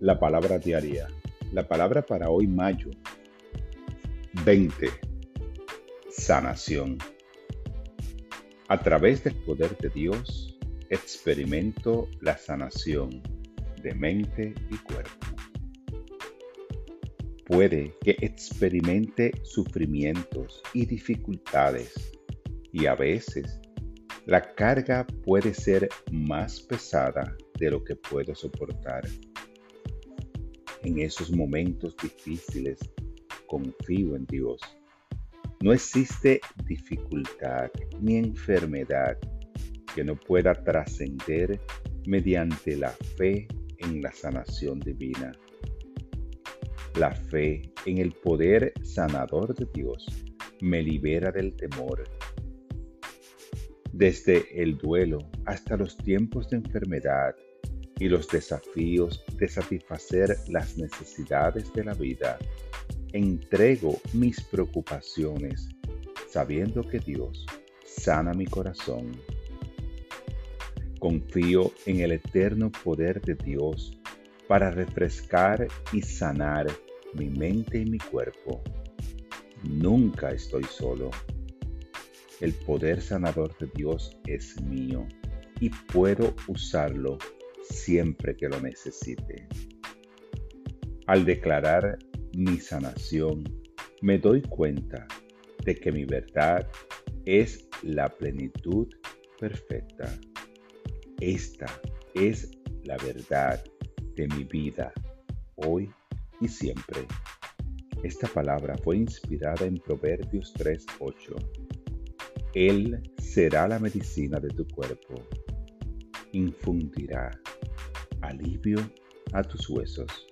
La palabra diaria. La palabra para hoy, mayo 20. Sanación. A través del poder de Dios, experimento la sanación de mente y cuerpo. Puede que experimente sufrimientos y dificultades y a veces la carga puede ser más pesada de lo que puedo soportar en esos momentos difíciles, confío en Dios. No existe dificultad ni enfermedad que no pueda trascender mediante la fe en la sanación divina. La fe en el poder sanador de Dios me libera del temor. Desde el duelo hasta los tiempos de enfermedad, y los desafíos de satisfacer las necesidades de la vida, entrego mis preocupaciones sabiendo que Dios sana mi corazón. Confío en el eterno poder de Dios para refrescar y sanar mi mente y mi cuerpo. Nunca estoy solo. El poder sanador de Dios es mío y puedo usarlo siempre que lo necesite. Al declarar mi sanación, me doy cuenta de que mi verdad es la plenitud perfecta. Esta es la verdad de mi vida, hoy y siempre. Esta palabra fue inspirada en Proverbios 3:8. Él será la medicina de tu cuerpo, infundirá alivio a tus huesos.